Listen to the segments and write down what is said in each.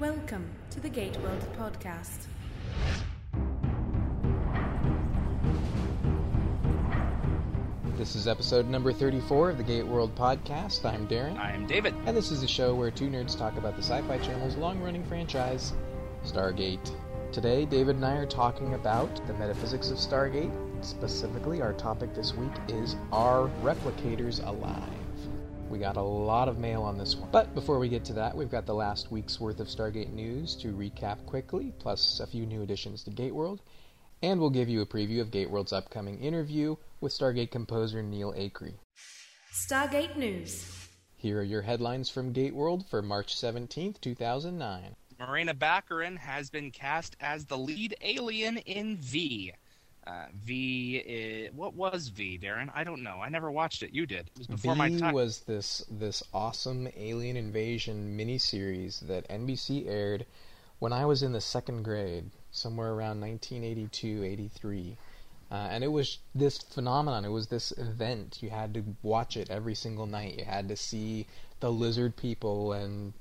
Welcome to the Gate World podcast. This is episode number 34 of the Gate World podcast. I'm Darren. I'm David. And this is a show where two nerds talk about the Sci Fi Channel's long running franchise, Stargate. Today, David and I are talking about the metaphysics of Stargate. Specifically, our topic this week is Are replicators alive? We got a lot of mail on this one. But before we get to that, we've got the last week's worth of Stargate news to recap quickly, plus a few new additions to Gate World. And we'll give you a preview of Gate World's upcoming interview with Stargate composer Neil Acree. Stargate News. Here are your headlines from Gate World for March 17th, 2009. Morena Baccarin has been cast as the lead alien in V. Uh, v, is, what was V, Darren? I don't know. I never watched it. You did. It was before v my time. was this this awesome alien invasion miniseries that NBC aired when I was in the second grade, somewhere around 1982, 83. Uh, and it was this phenomenon. It was this event. You had to watch it every single night. You had to see the lizard people and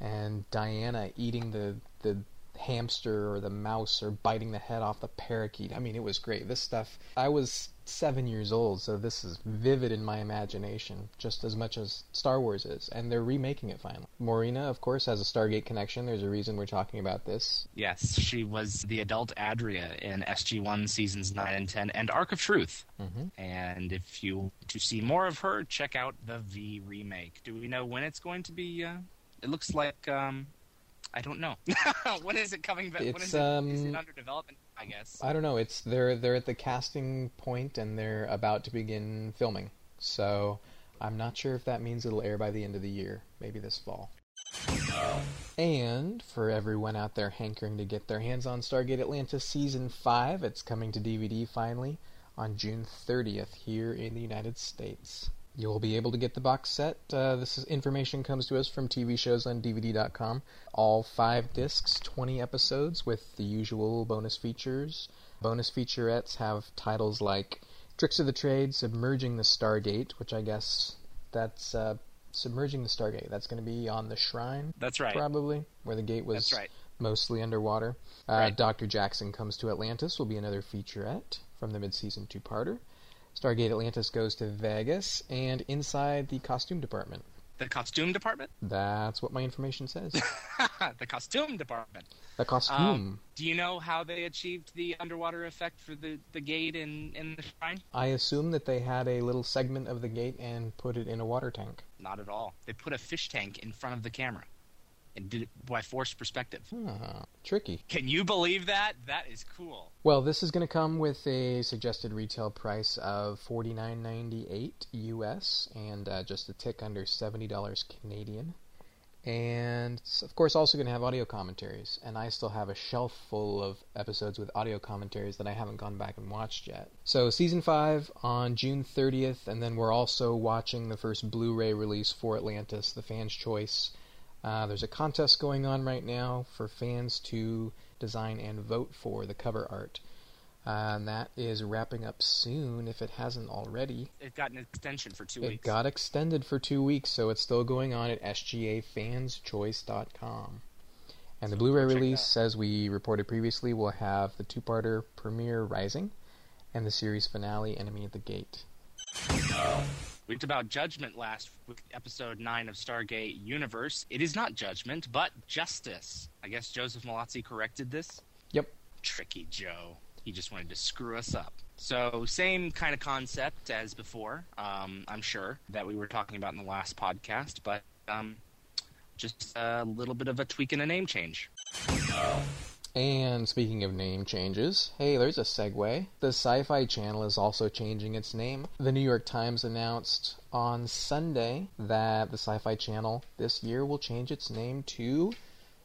and Diana eating the the hamster or the mouse or biting the head off the parakeet. I mean, it was great. This stuff. I was seven years old, so this is vivid in my imagination, just as much as Star Wars is. And they're remaking it finally. Morena, of course, has a Stargate connection. There's a reason we're talking about this. Yes, she was the adult Adria in SG1 seasons 9 and 10 and Arc of Truth. Mm-hmm. And if you want to see more of her, check out the V remake. Do we know when it's going to be? Uh, it looks like. Um, I don't know. when is it coming back? when It's, is it, um, is it under development? I guess. I don't know. It's they're they're at the casting point and they're about to begin filming. So I'm not sure if that means it'll air by the end of the year, maybe this fall. And for everyone out there hankering to get their hands on Stargate Atlantis Season 5, it's coming to DVD finally on June 30th here in the United States. You'll be able to get the box set. Uh, this is, information comes to us from TV shows on DVD.com. All five discs, 20 episodes with the usual bonus features. Bonus featurettes have titles like Tricks of the Trade, Submerging the Stargate, which I guess that's uh, Submerging the Stargate. That's going to be on the Shrine, That's right. probably, where the gate was right. mostly underwater. Uh, Right. Dr. Jackson Comes to Atlantis will be another featurette from the mid-season two-parter. Stargate Atlantis goes to Vegas and inside the costume department. The costume department? That's what my information says. the costume department. The costume. Um, do you know how they achieved the underwater effect for the, the gate in, in the shrine? I assume that they had a little segment of the gate and put it in a water tank. Not at all. They put a fish tank in front of the camera and did it by forced perspective. Huh, tricky. Can you believe that? That is cool. Well, this is going to come with a suggested retail price of forty nine ninety eight US and uh, just a tick under seventy dollars Canadian. And it's, of course, also going to have audio commentaries. And I still have a shelf full of episodes with audio commentaries that I haven't gone back and watched yet. So, season five on June thirtieth, and then we're also watching the first Blu-ray release for Atlantis, the Fans' Choice. Uh, there's a contest going on right now for fans to design and vote for the cover art. Uh, and that is wrapping up soon if it hasn't already. It got an extension for two It weeks. It got extended for two weeks, so it's still going on at sgafanschoice.com. And the Blu-ray release, as we reported previously, will have the two-parter premiere Rising and the series finale Enemy at the Gate. We talked about Judgment last week, episode 9 of Stargate Universe. It is not Judgment, but Justice. I guess Joseph Mallozzi corrected this. Yep. Tricky Joe. He just wanted to screw us up. So, same kind of concept as before, um, I'm sure, that we were talking about in the last podcast, but um, just a little bit of a tweak and a name change. And speaking of name changes, hey, there's a segue. The Sci Fi Channel is also changing its name. The New York Times announced on Sunday that the Sci Fi Channel this year will change its name to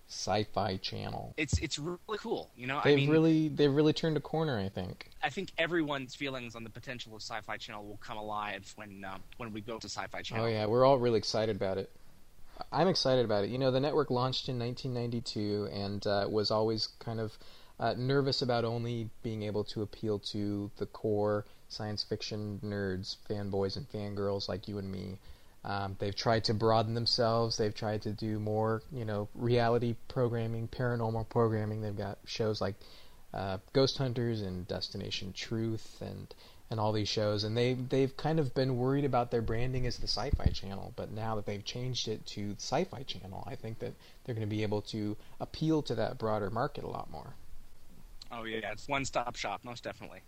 Sci Fi Channel. It's it's really cool, you know. They've I mean, really they've really turned a corner, I think. I think everyone's feelings on the potential of Sci-Fi Channel will come alive when um, when we go to Syfy Channel. Oh yeah, we're all really excited about it. I'm excited about it. You know, the network launched in 1992 and uh, was always kind of uh, nervous about only being able to appeal to the core science fiction nerds, fanboys, and fangirls like you and me. Um, they've tried to broaden themselves. They've tried to do more, you know, reality programming, paranormal programming. They've got shows like uh, Ghost Hunters and Destination Truth and and all these shows, and they they've kind of been worried about their branding as the Sci-Fi Channel, but now that they've changed it to Syfy Channel, I think that they're going to be able to appeal to that broader market a lot more. Oh yeah, it's one-stop shop, most definitely.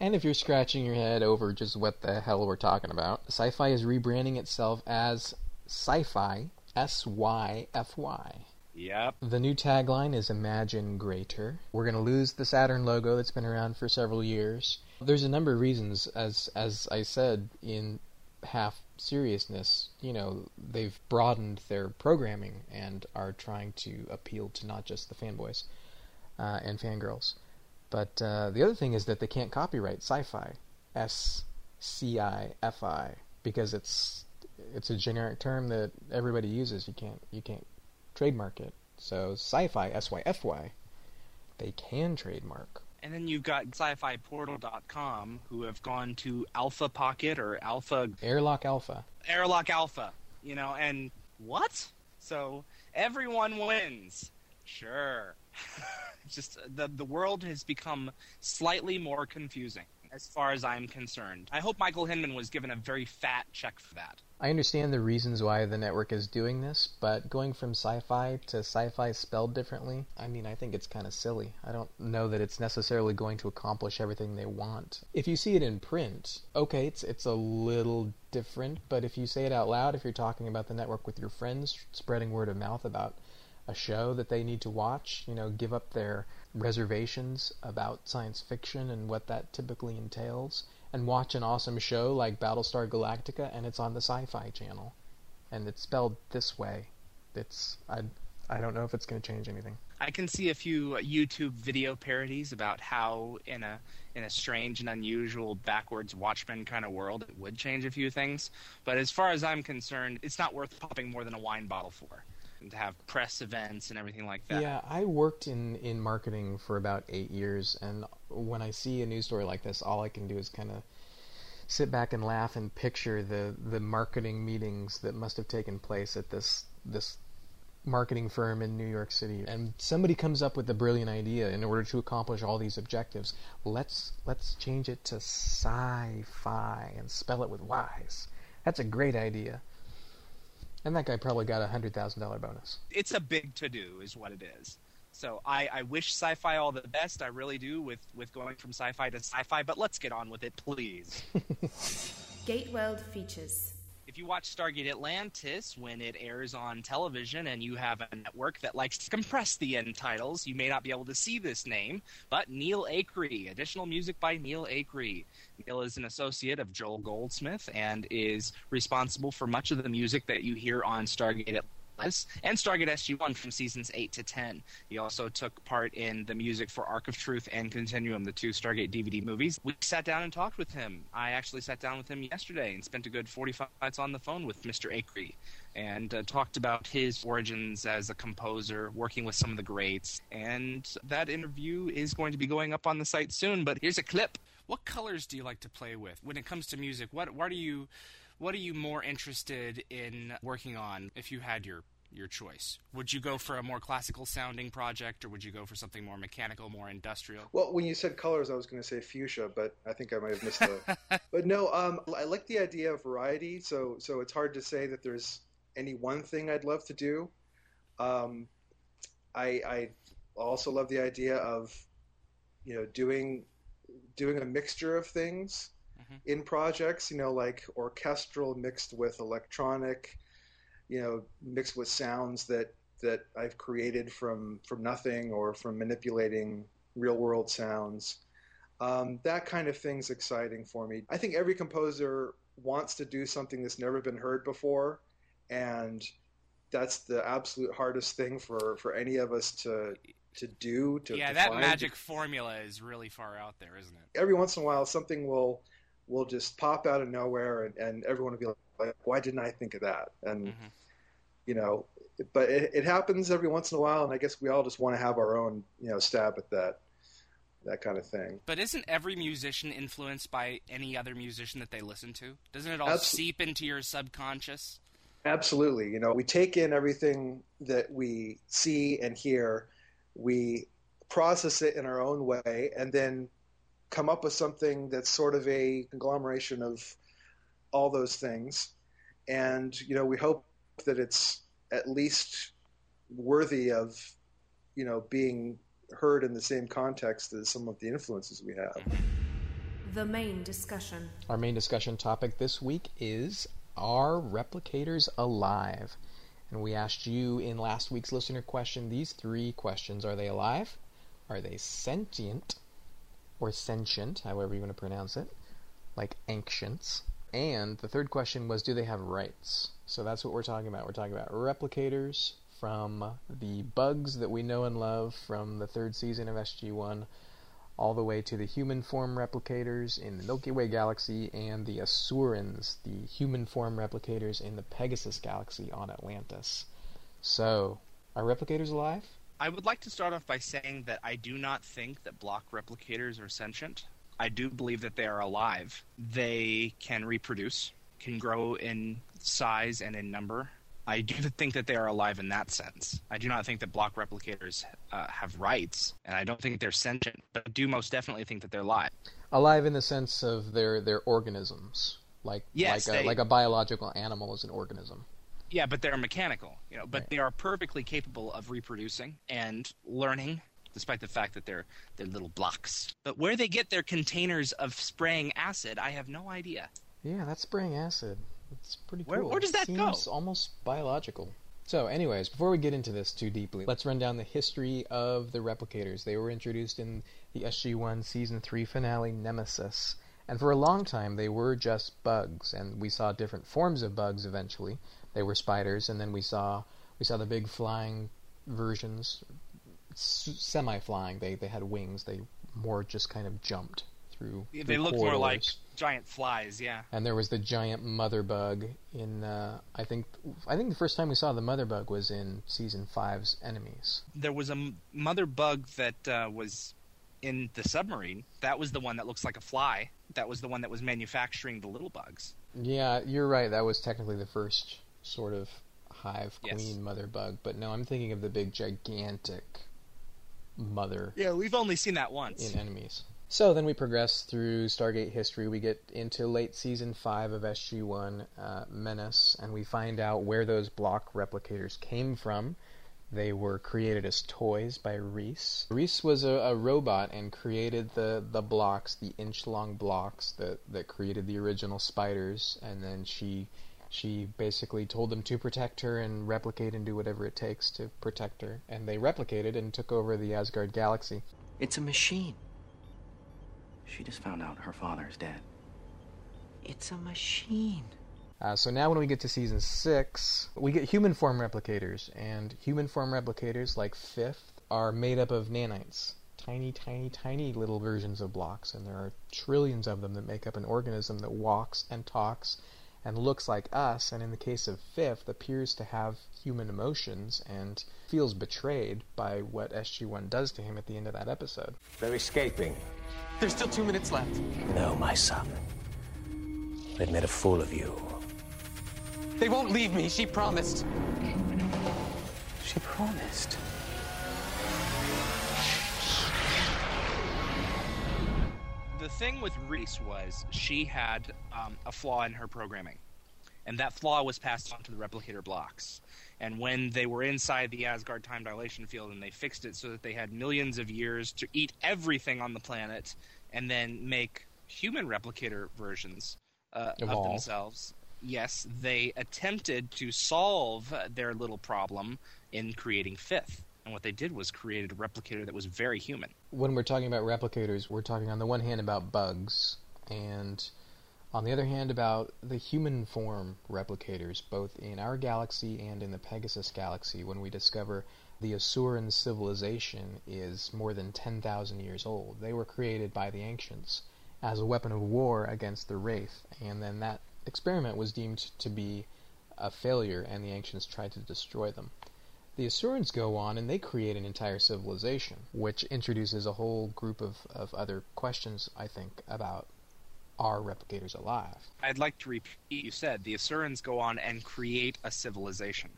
and if you're scratching your head over just what the hell we're talking about, Sci-Fi is rebranding itself as Syfy, S Y F Y. Yep. The new tagline is Imagine Greater. We're going to lose the Saturn logo that's been around for several years. There's a number of reasons, as as I said in half seriousness, you know, they've broadened their programming and are trying to appeal to not just the fanboys uh, and fangirls. But uh, the other thing is that they can't copyright sci-fi, S C I F I, because it's it's a generic term that everybody uses. You can't you can't trademark it. So Syfy, S-Y-F-Y, they can trademark. And then you've got syfyportal.com who have gone to Alpha Pocket or Alpha... Airlock Alpha. Airlock Alpha, you know, and what? So everyone wins. Sure. Just the the world has become slightly more confusing as far as I'm concerned. I hope Michael Hinman was given a very fat check for that. I understand the reasons why the network is doing this, but going from sci-fi to Syfy spelled differently, I mean, I think it's kind of silly. I don't know that it's necessarily going to accomplish everything they want. If you see it in print, okay, it's it's a little different, but if you say it out loud, if you're talking about the network with your friends, spreading word of mouth about a show that they need to watch, you know, give up their reservations about science fiction and what that typically entails, and watch an awesome show like Battlestar Galactica and it's on the Sci-Fi Channel, and it's spelled this way. It's I I don't know if it's going to change anything. I can see a few YouTube video parodies about how in a in a strange and unusual backwards Watchmen kind of world it would change a few things, but as far as I'm concerned, it's not worth popping more than a wine bottle for and to have press events and everything like that. Yeah, I worked in, in marketing for about eight years, and when I see a news story like this, all I can do is kind of sit back and laugh and picture the, the marketing meetings that must have taken place at this this marketing firm in New York City. And somebody comes up with a brilliant idea in order to accomplish all these objectives. Let's let's change it to Syfy and spell it with Y's. That's a great idea. And that guy probably got a hundred thousand dollar bonus. It's a big to do, is what it is. So I, I wish sci-fi all the best. I really do with with going from sci-fi to Syfy. But let's get on with it, please. Gate World features. If you watch Stargate Atlantis when it airs on television and you have a network that likes to compress the end titles, you may not be able to see this name, but Neil Acree. Additional music by Neil Acree. Neil is an associate of Joel Goldsmith and is responsible for much of the music that you hear on Stargate Atlantis and Stargate SG-1 from seasons 8 to 10. He also took part in the music for Arc of Truth and Continuum, the two Stargate DVD movies. We sat down and talked with him. I actually sat down with him yesterday and spent a good 45 minutes on the phone with Mr. Acree and uh, talked about his origins as a composer, working with some of the greats. And that interview is going to be going up on the site soon, but here's a clip. What colors do you like to play with when it comes to music? What what are you what are you more interested in working on if you had your your choice? Would you go for a more classical sounding project or would you go for something more mechanical, more industrial? Well, when you said colors, I was going to say fuchsia, but I think I might have missed the. but no, um, I like the idea of variety. So, so it's hard to say that there's any one thing I'd love to do. Um, I, I also love the idea of, you know, doing doing a mixture of things mm-hmm. in projects. You know, like orchestral mixed with electronic you know, mixed with sounds that that I've created from from nothing or from manipulating real world sounds. Um, that kind of thing's exciting for me. I think every composer wants to do something that's never been heard before, and that's the absolute hardest thing for for any of us to to do. To, yeah, to that find. magic formula is really far out there, isn't it? Every once in a while, something will will just pop out of nowhere, and, and everyone will be like, "Why didn't I think of that?" And mm-hmm you know, but it, it, happens every once in a while, and I guess we all just want to have our own, you know, stab at that. that kind of thing. But isn't every musician influenced by any other musician that they listen to? Doesn't it all Abso- seep into your subconscious? Absolutely. You know, we take in everything that we see and hear, we process it in our own way, and then come up with something that's sort of a conglomeration of all those things. And, you know, we hope that it's at least worthy of, you know, being heard in the same context as some of the influences we have. The main discussion. Our main discussion topic this week is Are replicators alive? And we asked you in last week's listener question these three questions Are they alive? Are they sentient? Or sentient, however you want to pronounce it, like ancients. And the third question was Do they have rights? So that's what we're talking about. We're talking about replicators from the bugs that we know and love from the third season of SG1 all the way to the human form replicators in the Milky Way galaxy and the Asurans, the human form replicators in the Pegasus galaxy on Atlantis. So, are replicators alive? I would like to start off by saying that I do not think that block replicators are sentient. I do believe that they are alive. They can reproduce, can grow in size and in number. I do think that they are alive in that sense. I do not think that block replicators uh, have rights, and I don't think they're sentient, but I do most definitely think that they're alive. Alive in the sense of their their organisms, like Yes, like a, they- like a biological animal is an organism. Yeah, but they're mechanical, you know. But Right. they are perfectly capable of reproducing and learning, despite the fact that they're they're little blocks. But where they get their containers of spraying acid, I have no idea. Yeah, that's spraying acid. It's pretty cool. where does that go? Seems almost biological. So, anyways, before we get into this too deeply, let's run down the history of the replicators. They were introduced in the SG1 season 3 finale Nemesis. And for a long time they were just bugs and we saw different forms of bugs eventually. They were spiders and then we saw we saw the big flying versions semi flying. They they had wings. They more just kind of jumped through. They through look more like giant flies. Yeah. and there was the giant mother bug in uh, I think I think the first time we saw the mother bug was in season five's enemies. There was a mother bug that uh, was in the submarine. That was the one that looks like a fly. That was the one that was manufacturing the little bugs. Yeah, you're right. That was technically the first sort of hive Yes. queen mother bug, but no, I'm thinking of the big gigantic mother Yeah, we've only seen that once. in enemies. So then we progress through Stargate history. We get into late season 5 of SG1 uh, Menace, and we find out where those block replicators came from. They were created as toys by Reese. Reese was a, a robot and created the, the blocks, the inch long blocks that, that created the original spiders, and then she she basically told them to protect her and replicate and do whatever it takes to protect her. And they replicated and took over the Asgard galaxy. It's a machine. She just found out her father is dead. It's a machine. Uh, so now when we get to season six, we get human form replicators, and human form replicators, like Fifth, are made up of nanites. Tiny, tiny, tiny little versions of blocks, and there are trillions of them that make up an organism that walks and talks and looks like us, and in the case of Fifth, appears to have human emotions and feels betrayed by what SG1 does to him at the end of that episode. They're escaping. There's still two minutes left. No, my son. They've made a fool of you. They won't leave me. She promised. She promised. Thing with Reese was she had um, a flaw in her programming, and that flaw was passed on to the replicator blocks. And when they were inside the Asgard time dilation field, and they fixed it so that they had millions of years to eat everything on the planet, and then make human replicator versions uh, of themselves. Yes, they attempted to solve their little problem in creating Fifth. And what they did was created a replicator that was very human. when we're talking about replicators, we're talking on the one hand about bugs, and on the other hand about the human form replicators, both in our galaxy and in the Pegasus galaxy, when we discover the Asuran civilization is more than 10,000 years old. They were created by the ancients as a weapon of war against the Wraith, and then that experiment was deemed to be a failure, and the ancients tried to destroy them. The Asurans go on and they create an entire civilization, which introduces a whole group of, of other questions, I think, about are replicators alive? I'd like to repeat you said the Asurans go on and create a civilization.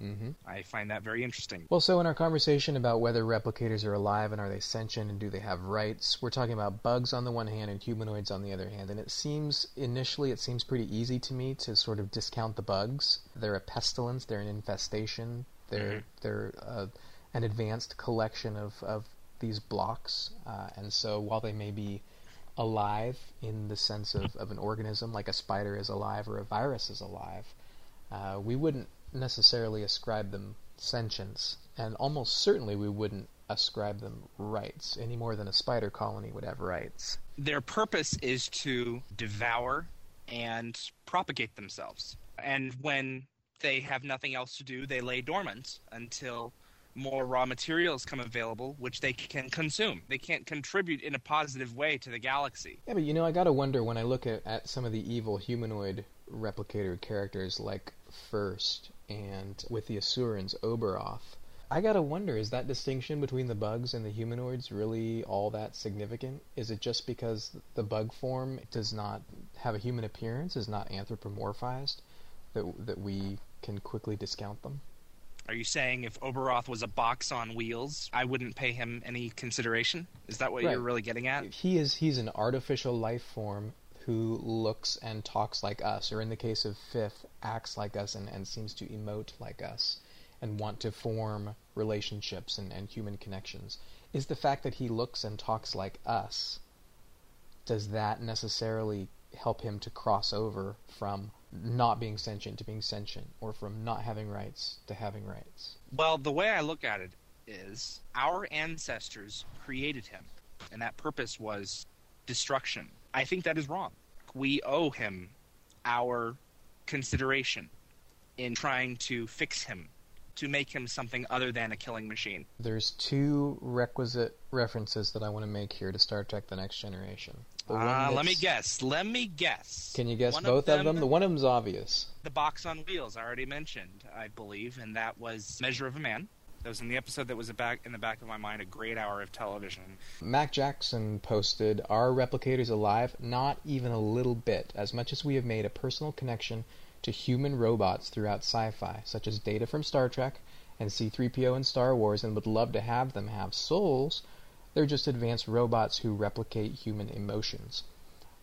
Mm-hmm. I find that very interesting. Well, so in our conversation about whether replicators are alive and are they sentient and do they have rights, we're talking about bugs on the one hand and humanoids on the other hand. And it seems, initially, it seems pretty easy to me to sort of discount the bugs. They're a pestilence, they're an infestation, they're, Mhm. they're uh, an advanced collection of, of these blocks. Uh, and so while they may be alive in the sense of, of an organism, like a spider is alive or a virus is alive, uh, we wouldn't necessarily ascribe them sentience, and almost certainly we wouldn't ascribe them rights any more than a spider colony would have rights. Their purpose is to devour and propagate themselves. And when they have nothing else to do, they lay dormant until more raw materials come available, which they can consume. They can't contribute in a positive way to the galaxy. Yeah, but you know, I gotta wonder when I look at, at some of the evil humanoid replicator characters like First and with the Asurans, Oberoth. I gotta wonder, is that distinction between the bugs and the humanoids really all that significant? Is it just because the bug form does not have a human appearance, is not anthropomorphized, that, that we can quickly discount them? Are you saying if Oberoth was a box on wheels, I wouldn't pay him any consideration? Is that what Right. you're really getting at? He is he's an artificial life form who looks and talks like us, or in the case of Fifth, acts like us and, and seems to emote like us and want to form relationships and, and human connections. Is the fact that he looks and talks like us, does that necessarily help him to cross over from not being sentient to being sentient, or from not having rights to having rights? Well, the way I look at it is our ancestors created him, and that purpose was destruction. I think that is wrong. We owe him our consideration in trying to fix him, to make him something other than a killing machine. There's two requisite references that I want to make here to Star Trek: The Next Generation. Uh, let me guess. Let me guess. Can you guess One both of them? The one of them's obvious. the box on wheels I already mentioned, I believe, and that was Measure of a Man. That was in the episode that was back in the back of my mind, a great hour of television. Mac Jackson posted, Are replicators alive? Not even a little bit. As much as we have made a personal connection to human robots throughout sci fi, such as Data from Star Trek and C3PO in Star Wars, and would love to have them have souls, they're just advanced robots who replicate human emotions.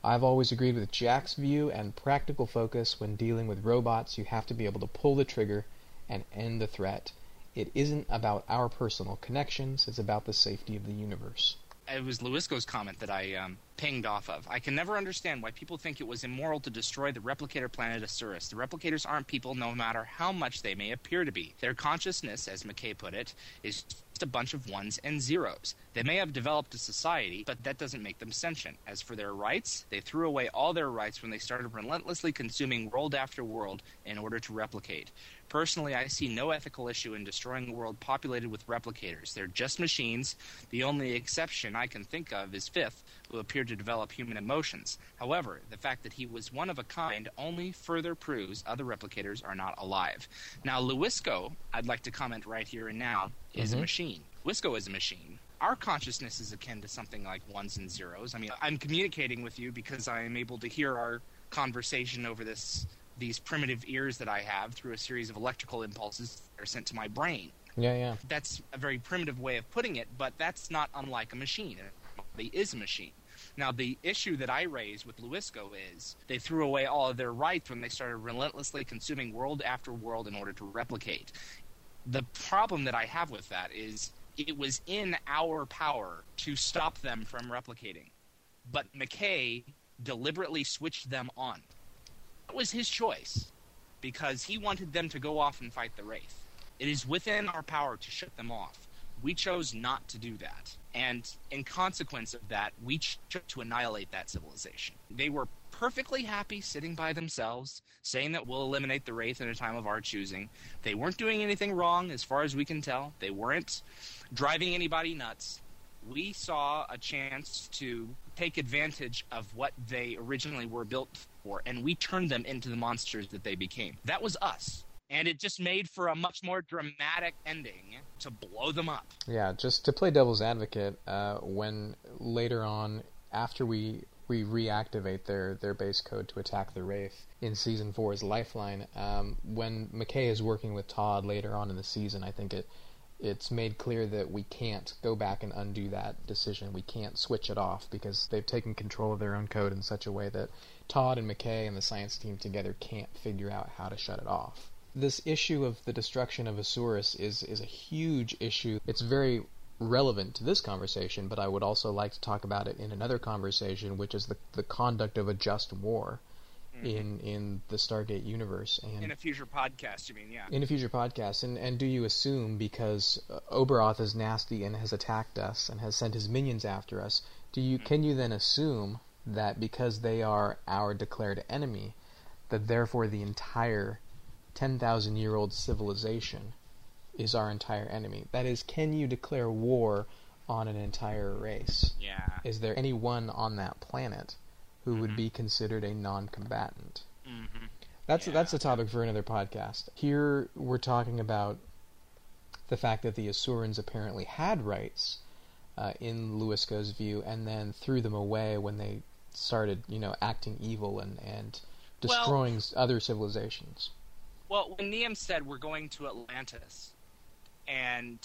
I've always agreed with Jack's view and practical focus when dealing with robots, you have to be able to pull the trigger and end the threat. It isn't about our personal connections, it's about the safety of the universe. It was Lewisco's comment that I um, pinged off of. I can never understand why people think it was immoral to destroy the replicator planet Asurus. The replicators aren't people, no matter how much they may appear to be. Their consciousness, as McKay put it, is just a bunch of ones and zeros. They may have developed a society, but that doesn't make them sentient. As for their rights, they threw away all their rights when they started relentlessly consuming world after world in order to replicate. Personally, I see no ethical issue in destroying a world populated with replicators. They're just machines. The only exception I can think of is Fifth, appeared to develop human emotions. However, the fact that he was one of a kind only further proves other replicators are not alive. Now, Lewisco, I'd like to comment right here and now, is a Mhm. machine. Wisco is a machine. Our consciousness is akin to something like ones and zeros. I mean, I'm communicating with you because I am able to hear our conversation over this these primitive ears that I have through a series of electrical impulses that are sent to my brain. Yeah, yeah. That's a very primitive way of putting it, but that's not unlike a machine. It is a machine. Now, the issue that I raise with Lewisco is they threw away all of their rights when they started relentlessly consuming world after world in order to replicate. The problem that I have with that is it was in our power to stop them from replicating. But McKay deliberately switched them on. That was his choice because he wanted them to go off and fight the Wraith. It is within our power to shut them off. We chose not to do that. And in consequence of that, we chose to annihilate that civilization. They were perfectly happy sitting by themselves, saying that we'll eliminate the Wraith in a time of our choosing. They weren't doing anything wrong, as far as we can tell. They weren't driving anybody nuts. We saw a chance to take advantage of what they originally were built for, and we turned them into the monsters that they became. That was us. And it just made for a much more dramatic ending to blow them up. Yeah, just to play devil's advocate, uh, when later on, after we we reactivate their, their base code to attack the Wraith in season four's Lifeline, um, when McKay is working with Todd later on in the season, I think it it's made clear that we can't go back and undo that decision. We can't switch it off because they've taken control of their own code in such a way that Todd and McKay and the science team together can't figure out how to shut it off. This issue of the destruction of Asurus is is a huge issue. It's very relevant to this conversation, but I would also like to talk about it in another conversation, which is the the conduct of a just war in in the Stargate universe. And In a future podcast, you mean? Yeah. in a future podcast, and, and do you assume because uh, Oberoth is nasty and has attacked us and has sent his minions after us, do you can you then assume that because they are our declared enemy, that therefore the entire ten thousand year old civilization is our entire enemy? That is, can you declare war on an entire race? yeah. Is there anyone on that planet who would be considered a non-combatant? Mm-hmm. That's Yeah. that's a topic for another podcast. Here we're talking about the fact that the Asurans apparently had rights uh, in Luisco's view, and then threw them away when they started, you know, acting evil and and destroying s other civilizations. Well, when Neum said we're going to Atlantis and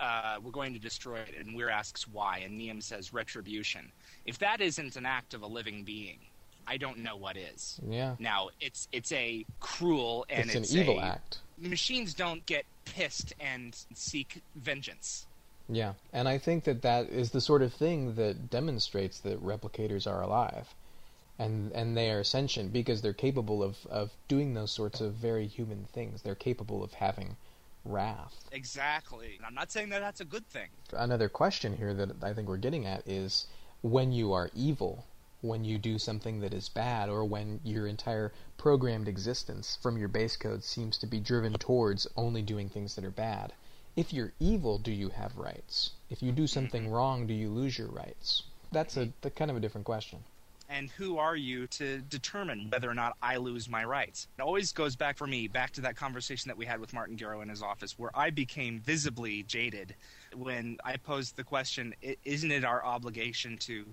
uh, we're going to destroy it, and Weir asks why, and Neum says retribution. If that isn't an act of a living being, I don't know what is. Yeah, Now, it's it's a cruel and it's an evil a- act. Machines don't get pissed and seek vengeance. Yeah, and I think that that is the sort of thing that demonstrates that replicators are alive, and and they are sentient because they're capable of of doing those sorts of very human things. They're capable of having wrath. Exactly. And I'm not saying that that's a good thing. Another question here that I think we're getting at is when you are evil, when you do something that is bad, or when your entire programmed existence from your base code seems to be driven towards only doing things that are bad. If you're evil, do you have rights? If you do something mm-hmm. wrong, do you lose your rights? That's a mm-hmm. the kind of a different question. And who are you to determine whether or not I lose my rights? It always goes back for me back to that conversation that we had with Martin Gero in his office, where I became visibly jaded when I posed the question: Isn't it our obligation to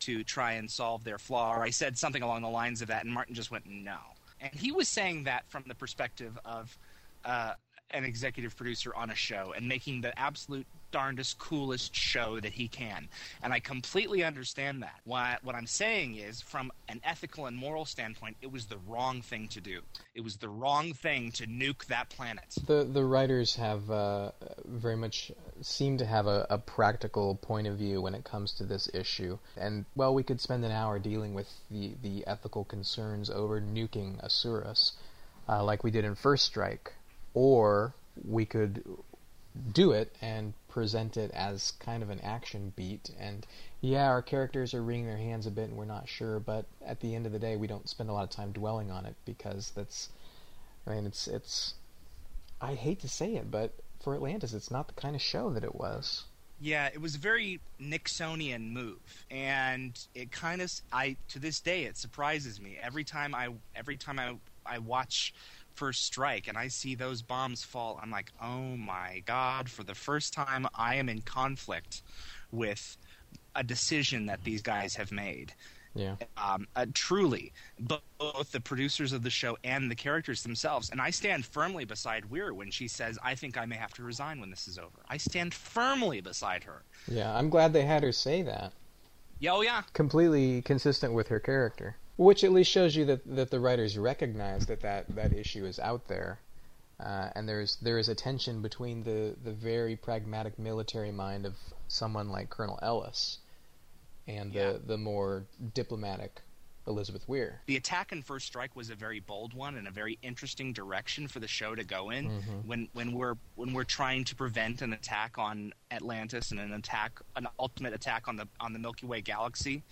to try and solve their flaw? Or I said something along the lines of that, and Martin just went, "No." And he was saying that from the perspective of uh, an executive producer on a show and making the absolute darndest coolest show that he can. And I completely understand that. What what I'm saying is from an ethical and moral standpoint, it was the wrong thing to do. It was the wrong thing to nuke that planet. The the writers have uh, very much seem to have a, a practical point of view when it comes to this issue. And well, we could spend an hour dealing with the, the ethical concerns over nuking Asurus, uh, like we did in First Strike, or we could do it and present it as kind of an action beat. And yeah, our characters are wringing their hands a bit, and we're not sure. But at the end of the day, we don't spend a lot of time dwelling on it because that's. I mean, it's it's. I hate to say it, but for Atlantis, it's not the kind of show that it was. Yeah, it was a very Nixonian move, and it kind of I to this day it surprises me every time I every time I I watch First Strike and I see those bombs fall. I'm like, oh my god! For the first time, I am in conflict with a decision that these guys have made. Yeah. Um, uh, truly, both the producers of the show and the characters themselves. And I stand firmly beside Weir when she says, "I think I may have to resign when this is over." I stand firmly beside her. Yeah, I'm glad they had her say that. Yeah, oh yeah. Completely consistent with her character. Which at least shows you that, that the writers recognize that that, that issue is out there. Uh, and there's there is a tension between the, the very pragmatic military mind of someone like Colonel Ellis and Yeah. the, the more diplomatic Elizabeth Weir. The attack in First Strike was a very bold one and a very interesting direction for the show to go in. Mhm. When when we're when we're trying to prevent an attack on Atlantis and an attack, an ultimate attack on the on the Milky Way galaxy,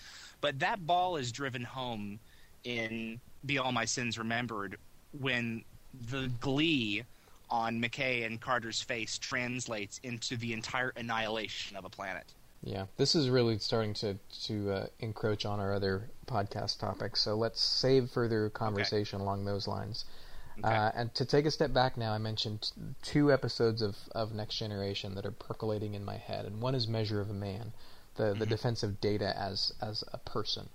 but that ball is driven home in Be All My Sins Remembered when the glee on McKay and Carter's face translates into the entire annihilation of a planet. Yeah, this is really starting to to uh, encroach on our other podcast topics. So let's save further conversation along those lines. Okay. Uh, and to take a step back now, I mentioned two episodes of, of Next Generation that are percolating in my head, and one is Measure of a Man, the the defense of data as as a person.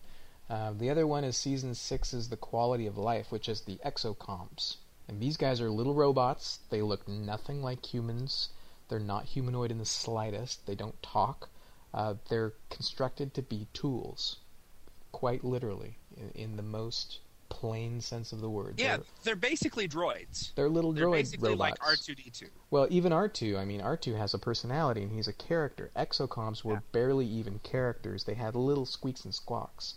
Uh, the other one is season six is the quality of life, which is the exocomps. And these guys are little robots. They look nothing like humans. They're not humanoid in the slightest. They don't talk. Uh, they're constructed to be tools, quite literally, in, in the most plain sense of the word. Yeah, They're, they're basically droids. they're little droids. They're droid basically robots. like R2D2. Well, even R2, I mean, R2 has a personality and he's a character. Exocomps were Yeah. barely even characters. They had little squeaks and squawks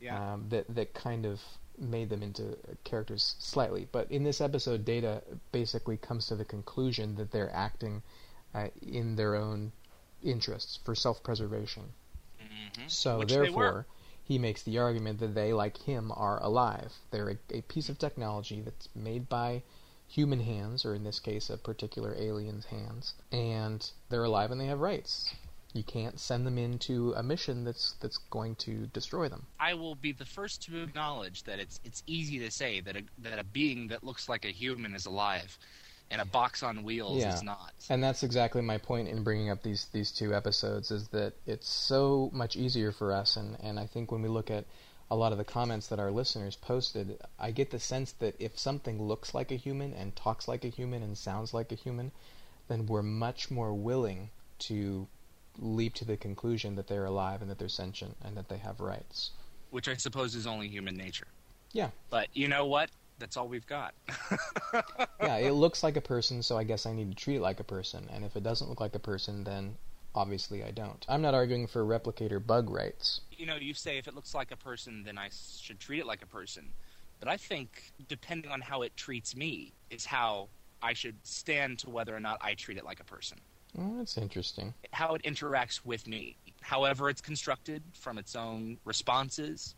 Yeah. um, that, that kind of made them into characters slightly. But in this episode, Data basically comes to the conclusion that they're acting uh, in their own interests for self preservation. Mhm. So Which therefore, he makes the argument that they, like him, are alive. They're a, a piece of technology that's made by human hands, or in this case, a particular alien's hands, and they're alive and they have rights. You can't send them into a mission that's that's going to destroy them. I will be the first to acknowledge that it's it's easy to say that a, that a being that looks like a human is alive, and a box on wheels Yeah. is not. And that's exactly my point in bringing up these these two episodes is that it's so much easier for us and and I think when we look at a lot of the comments that our listeners posted, I get the sense that if something looks like a human and talks like a human and sounds like a human, then we're much more willing to leap to the conclusion that they're alive and that they're sentient and that they have rights. which I suppose is only human nature. Yeah. But you know what? That's all we've got. Yeah, it looks like a person, so I guess I need to treat it like a person. And if it doesn't look like a person, then obviously I don't. I'm not arguing for replicator bug rights. you know, you say if it looks like a person, then I should treat it like a person. But I think depending on how it treats me is how I should stand to whether or not I treat it like a person. Well, that's interesting. How it interacts with me, however it's constructed from its own responses,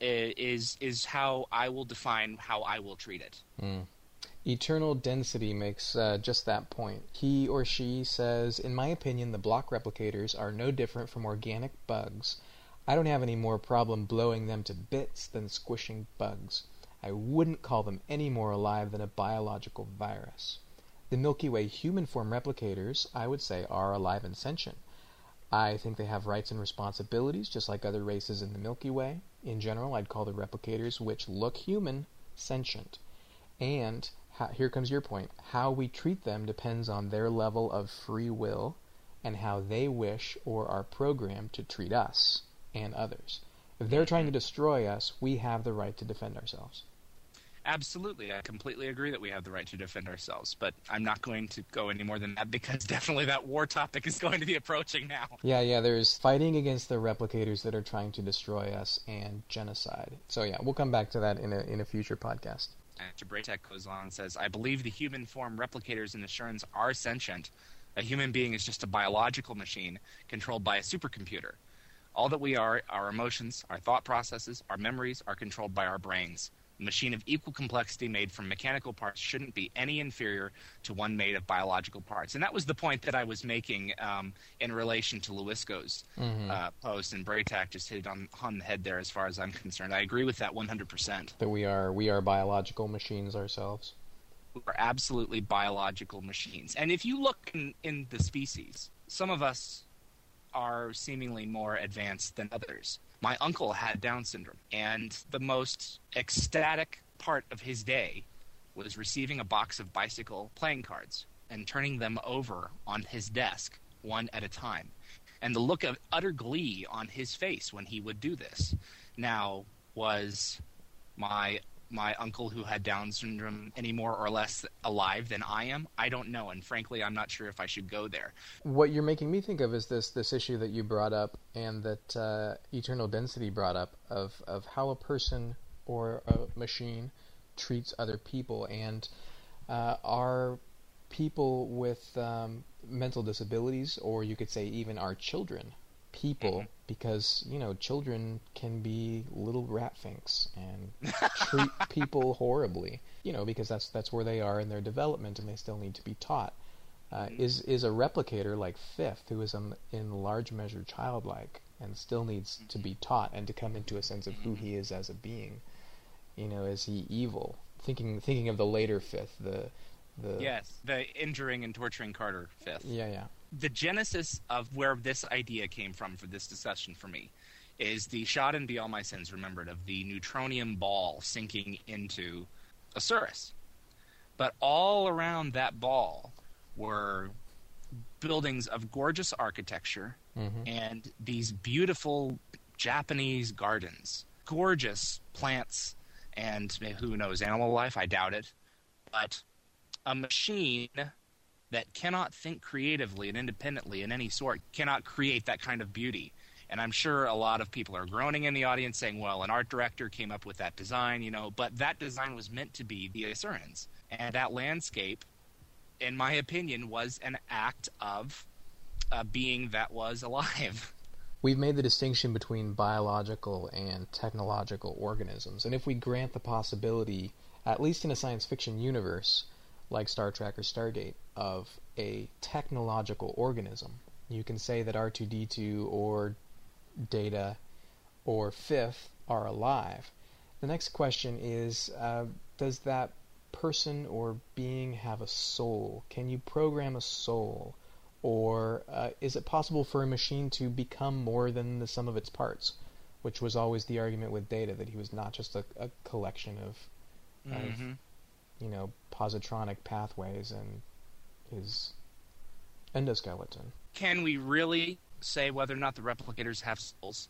is is how I will define how I will treat it. Eternal Density makes uh, just that point. He or she says, In my opinion, the block replicators are no different from organic bugs. I don't have any more problem blowing them to bits than squishing bugs. I wouldn't call them any more alive than a biological virus. The Milky Way human form replicators, I would say, are alive and sentient. I think they have rights and responsibilities just like other races in the Milky Way. In general, I'd call the replicators, which look human, sentient. And how, here comes your point. How we treat them depends on their level of free will and how they wish or are programmed to treat us and others. If they're trying to destroy us, we have the right to defend ourselves. Absolutely, I completely agree that we have the right to defend ourselves, but I'm not going to go any more than that because definitely that war topic is going to be approaching now. Yeah, yeah, there's fighting against the replicators that are trying to destroy us and genocide. So yeah, we'll come back to that in a in a future podcast. After Braytek goes on and says, I believe the human form replicators in Asurans are sentient. A human being is just a biological machine controlled by a supercomputer. All that we are, our emotions, our thought processes, our memories, are controlled by our brains. A machine of equal complexity made from mechanical parts shouldn't be any inferior to one made of biological parts. And that was the point that I was making um, in relation to Lewisco's uh, post, and Braytak just hit it on, on the head there as far as I'm concerned. I agree with that 100%. That we are we are biological machines ourselves. We are absolutely biological machines. And if you look in, in the species, some of us are seemingly more advanced than others. My uncle had Down syndrome, and the most ecstatic part of his day was receiving a box of bicycle playing cards and turning them over on his desk one at a time. And the look of utter glee on his face when he would do this. Now, was my my uncle who had Down syndrome any more or less alive than I am? I don't know, and frankly, I'm not sure if I should go there. What you're making me think of is this this issue that you brought up and that uh, Eternal Density brought up of of how a person or a machine treats other people and uh, are people with um, mental disabilities or you could say even our children people because you know children can be little rat finks and treat people horribly you know because that's that's where they are in their development and they still need to be taught. Uh, is is a replicator like Fifth, who is um, in large measure childlike and still needs to be taught and to come into a sense of who he is as a being. You know, is he evil? Thinking thinking of the later fifth, the the Yes, the injuring and torturing Carter fifth. yeah yeah the genesis of where this idea came from for this discussion for me is the shot in Be All My Sins Remembered of the neutronium ball sinking into Asurus. But all around that ball were buildings of gorgeous architecture Mhm. and these beautiful Japanese gardens, gorgeous plants, and who knows, animal life? I doubt it. But a machine that cannot think creatively and independently in any sort cannot create that kind of beauty. And I'm sure a lot of people are groaning in the audience saying, well, an art director came up with that design, you know, but that design was meant to be the Asurans. And that landscape, in my opinion, was an act of a being that was alive. We've made the distinction between biological and technological organisms, and if we grant the possibility, at least in a science fiction universe like Star Trek or Stargate, of a technological organism, you can say that R2D2 or Data or Fifth are alive. The next question is uh, Does that person or being have a soul? Can you program a soul? Or uh, is it possible for a machine to become more than the sum of its parts? Which was always the argument with Data, that he was not just a, a collection of, of, Mhm. You know, positronic pathways and his endoskeleton. Can we really say whether or not the replicators have souls?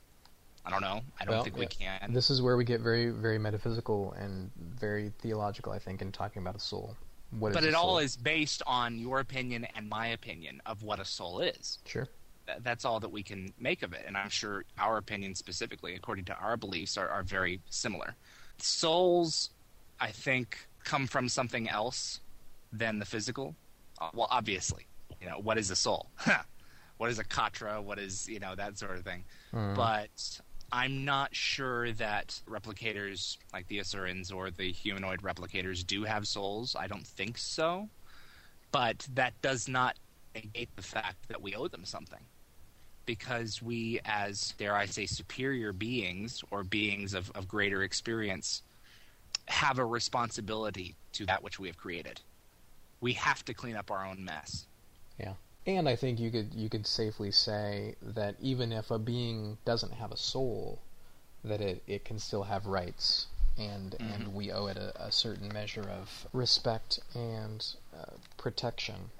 I don't know. I don't Well, think we yeah. can. This is where we get very, very metaphysical and very theological, I think, in talking about a soul. What but it all is based on your opinion and my opinion of what a soul is. Sure. That's all that we can make of it. And I'm sure our opinions, specifically, according to our beliefs, are, are very similar. Souls, I think, come from something else than the physical. Uh, well, obviously. You know, what is a soul? what is a katra? What is, you know, that sort of thing. Mhm. But I'm not sure that replicators like the Asurans or the humanoid replicators do have souls. I don't think so. But that does not negate the fact that we owe them something. Because we, as, dare I say, superior beings or beings of, of greater experience, have a responsibility to that which we have created. We have to clean up our own mess. Yeah. And I think you could you could safely say that even if a being doesn't have a soul, that it, it can still have rights, and and we owe it a, a certain measure of respect and uh, protection.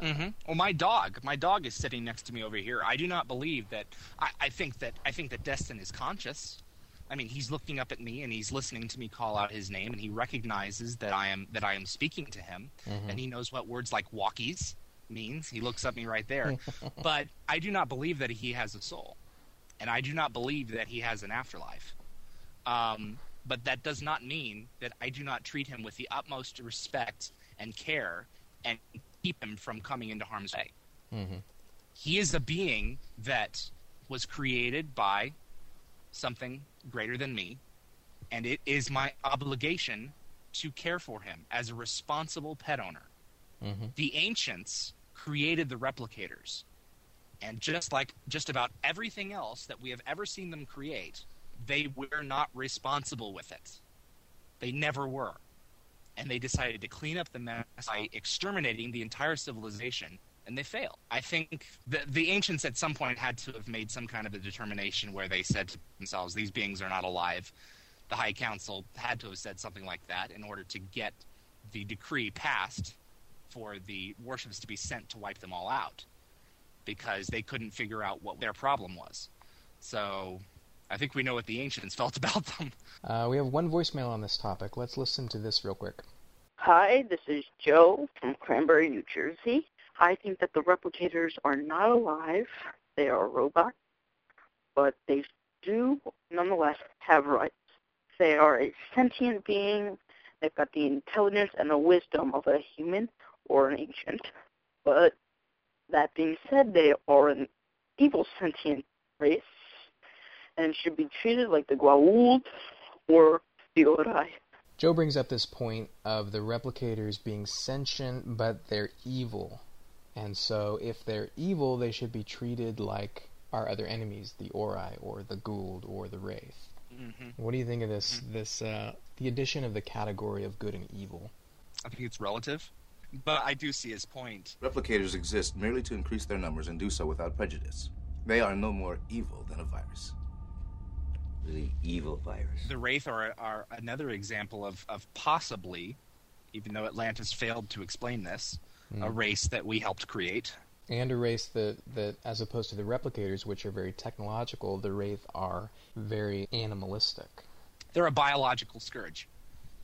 hmm Well, my dog, my dog is sitting next to me over here. I do not believe that. I, I think that I think that Destin is conscious. I mean, he's looking up at me and he's listening to me call out his name, and he recognizes that I am that I am speaking to him, and he knows what words like walkies means. He looks at me right there. but I do not believe that he has a soul, and I do not believe that he has an afterlife. Um, but that does not mean that I do not treat him with the utmost respect and care and keep him from coming into harm's way. Mm-hmm. He is a being that was created by something greater than me, and it is my obligation to care for him as a responsible pet owner. Mm-hmm. The ancients created the replicators, and just like just about everything else that we have ever seen them create, they were not responsible with it. They never were. And they decided to clean up the mess by exterminating the entire civilization, and they fail. I think the, the ancients at some point had to have made some kind of a determination where they said to themselves, these beings are not alive. The High Council had to have said something like that in order to get the decree passed for the warships to be sent to wipe them all out because they couldn't figure out what their problem was. So I think we know what the ancients felt about them. Uh, we have one voicemail on this topic. Let's listen to this real quick. Hi, this is Joe from Cranbury, New Jersey. I think that the replicators are not alive. They are robots, but they do nonetheless have rights. They are a sentient being. They've got the intelligence and the wisdom of a human or an ancient. But that being said, they are an evil sentient race and should be treated like the Goa'uld or the Ori. Joe brings up this point of the replicators being sentient, but they're evil. And so, if they're evil, they should be treated like our other enemies, the Ori, or the Goa'uld, or the Wraith. Mhm. What do you think of this? This uh, the addition of the category of good and evil. I think it's relative, but I do see his point. Replicators exist merely to increase their numbers and do so without prejudice. They are no more evil than a virus. The evil virus. The Wraith are, are another example of, of possibly, even though Atlantis failed to explain this, a Hmm. race that we helped create. and a race that, that as opposed to the replicators which are very technological the wraith are very animalistic They're a biological scourge.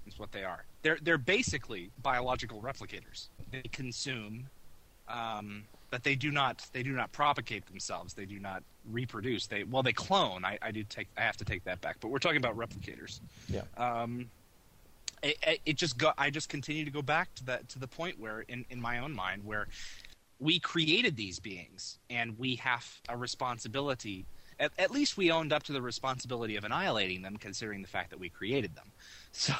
Is what they are. They're they're basically biological replicators. They consume, um, but they do not they do not propagate themselves. They do not reproduce. They well they clone. I, I do take I have to take that back. But we're talking about replicators. yeah um, it, it- just go, I just continue to go back to that to the point where in, in my own mind where we created these beings and we have a responsibility at, at least we owned up to the responsibility of annihilating them considering the fact that we created them. So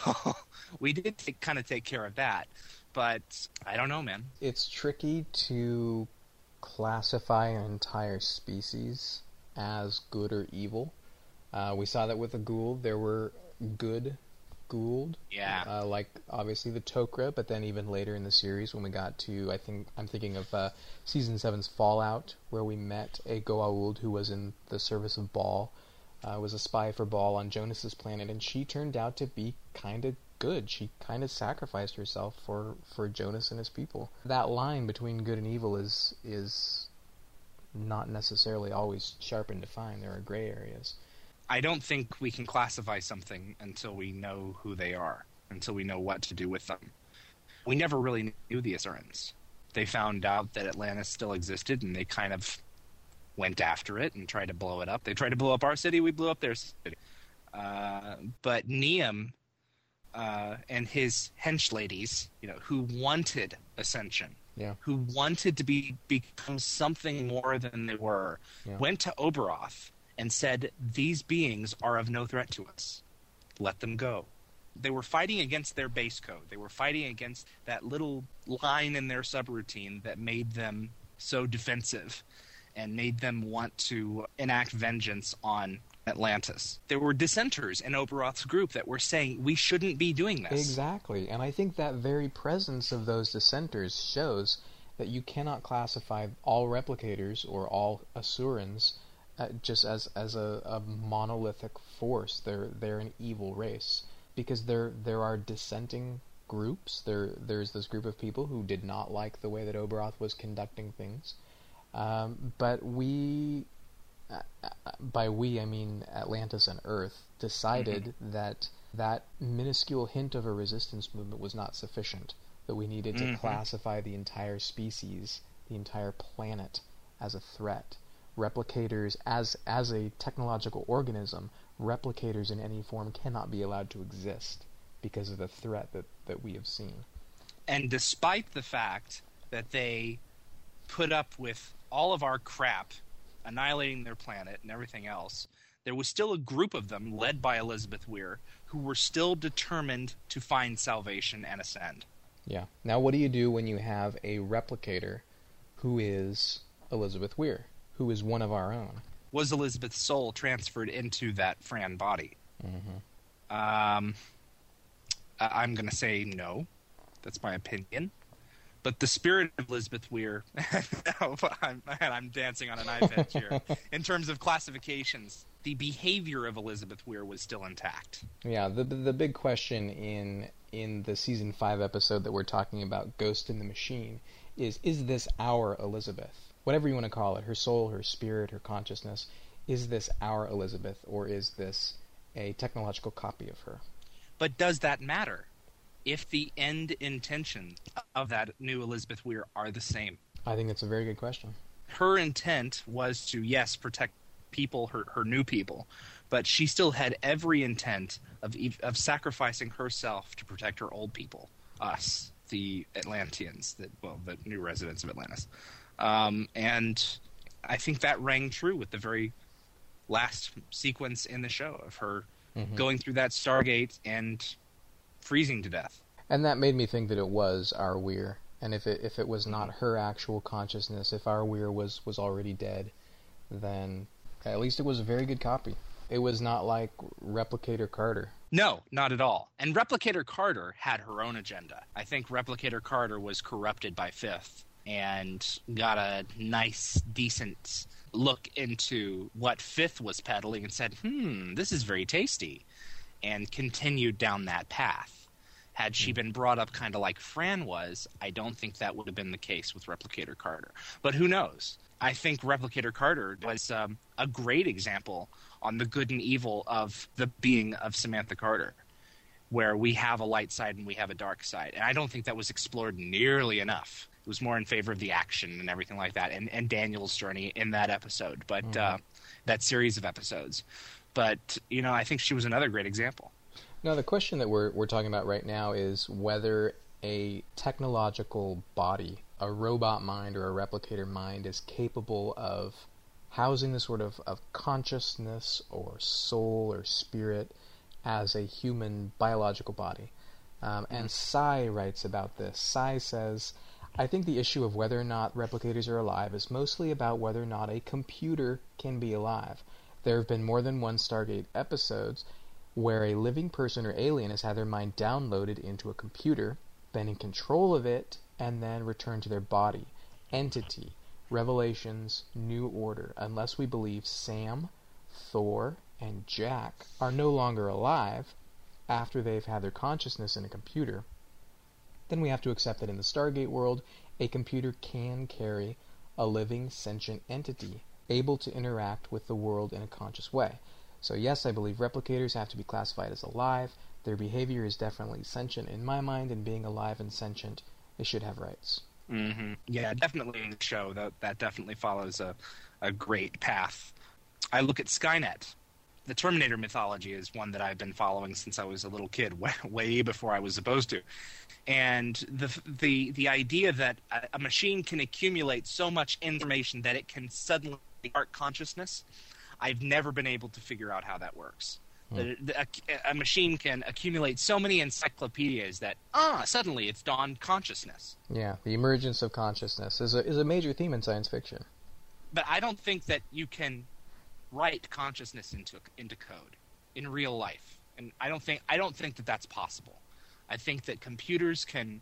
we did take, kind of take care of that but I don't know man. It's tricky to classify an entire species as good or evil. Uh, we saw that with the Goa'uld there were good Goa'uld yeah uh, like obviously the Tok'ra, but then even later in the series when we got to I think I'm thinking of uh, season seven's Fallout, where we met a Goa'uld who was in the service of Ba'al, uh, was a spy for Ba'al on Jonas's planet, and she turned out to be kind of good. She kind of sacrificed herself for for Jonas and his people. That line between good and evil is is not necessarily always sharp and defined. There are gray areas. I don't think we can classify something until we know who they are, until we know what to do with them. We never really knew the Asurans. They found out that Atlantis still existed, and they kind of went after it and tried to blow it up. They tried to blow up our city, we blew up their city. Uh, but Niam uh, and his hench ladies, you know, who wanted ascension, Yeah. who wanted to be become something more than they were, Yeah. went to Oberoth and said, "These beings are of no threat to us. Let them go." They were fighting against their base code. They were fighting against that little line in their subroutine that made them so defensive and made them want to enact vengeance on Atlantis. There were dissenters in Oberoth's group that were saying we shouldn't be doing this. Exactly, and I think that very presence of those dissenters shows that you cannot classify all replicators or all Asurans just as as a, a monolithic force. They're they're an evil race because there there are dissenting groups. There there's this group of people who did not like the way that Oberoth was conducting things, um, but we uh, uh, by we I mean Atlantis and Earth, decided that that minuscule hint of a resistance movement was not sufficient. That we needed to Mhm. classify the entire species, the entire planet, as a threat. Replicators, as as a technological organism, replicators in any form cannot be allowed to exist because of the threat that, that we have seen. And despite the fact that they put up with all of our crap, annihilating their planet and everything else, there was still a group of them, led by Elizabeth Weir, who were still determined to find salvation and ascend. Yeah. Now, what do you do when you have a replicator who is Elizabeth Weir, who is one of our own? Was Elizabeth's soul transferred into that Fran body? Mm-hmm. Um, I'm going to say no. That's my opinion. But the spirit of Elizabeth Weir, no, I'm, man, I'm dancing on an edge here. In terms of classifications, the behavior of Elizabeth Weir was still intact. Yeah. The the big question in in the season five episode that we're talking about, Ghost in the Machine, is is this our Elizabeth? Whatever you want to call it, her soul, her spirit, her consciousness, is this our Elizabeth, or is this a technological copy of her? But does that matter if the end intentions of that new Elizabeth Weir are the same? I think that's a very good question. Her intent was to, yes, protect people, her, her new people, but she still had every intent of, of sacrificing herself to protect her old people, us, the Atlanteans, that well, the new residents of Atlantis. Um, and I think that rang true with the very last sequence in the show of her going through that Stargate and freezing to death. And that made me think that it was our Weir. And if it if it was not her actual consciousness, if our Weir was was already dead, then at least it was a very good copy. It was not like Replicator Carter. No, not at all. And Replicator Carter had her own agenda. I think Replicator Carter was corrupted by Fifth and got a nice, decent look into what Fifth was peddling and said, hmm, this is very tasty, and continued down that path. Had she been brought up kind of like Fran was, I don't think that would have been the case with Replicator Carter. But who knows? I think Replicator Carter was um, a great example on the good and evil of the being of Samantha Carter, where we have a light side and we have a dark side. And I don't think that was explored nearly enough. Was more in favor of the action and everything like that, and, and Daniel's journey in that episode, but mm-hmm. uh, that series of episodes. But you know, I think she was another great example. Now, the question that we're we're talking about right now is whether a technological body, a robot mind or a replicator mind, is capable of housing the sort of, of consciousness or soul or spirit as a human biological body. Um, and Psy writes about this. Psy says, I think the issue of whether or not replicators are alive is mostly about whether or not a computer can be alive. There have been more than one Stargate episodes where a living person or alien has had their mind downloaded into a computer, been in control of it, and then returned to their body. Entity, Revelations, New Order, unless we believe Sam, Thor, and Jack are no longer alive after they've had their consciousness in a computer, then we have to accept that in the Stargate world, a computer can carry a living sentient entity able to interact with the world in a conscious way. So, yes, I believe replicators have to be classified as alive. Their behavior is definitely sentient in my mind, and being alive and sentient, they should have rights. Mm-hmm. Yeah, definitely in the show that that definitely follows a a great path. I look at Skynet. The Terminator mythology is one that I've been following since I was a little kid, way, way before I was supposed to. And the the the idea that a, a machine can accumulate so much information that it can suddenly start consciousness, I've never been able to figure out how that works. Hmm. A, a, machine can accumulate so many encyclopedias that ah suddenly it's dawned consciousness. Yeah, the emergence of consciousness is a is a major theme in science fiction. But I don't think that you can write consciousness into into code in real life, and I don't think I don't think that that's possible. I think that computers can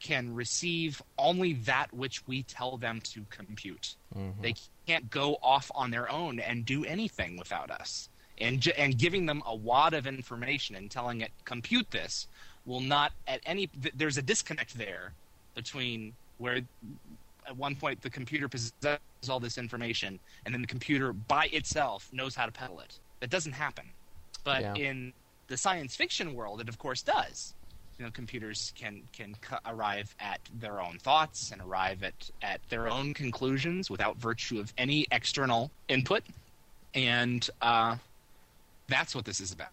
can receive only that which we tell them to compute. Mm-hmm. They can't go off on their own and do anything without us and and giving them a wad of information and telling it compute this will not at any there's a disconnect there between where at one point the computer possesses all this information and then the computer by itself knows how to peddle it that doesn't happen but yeah. in the science fiction world it of course does you know computers can can arrive at their own thoughts and arrive at at their own conclusions without virtue of any external input and uh, that's what this is about.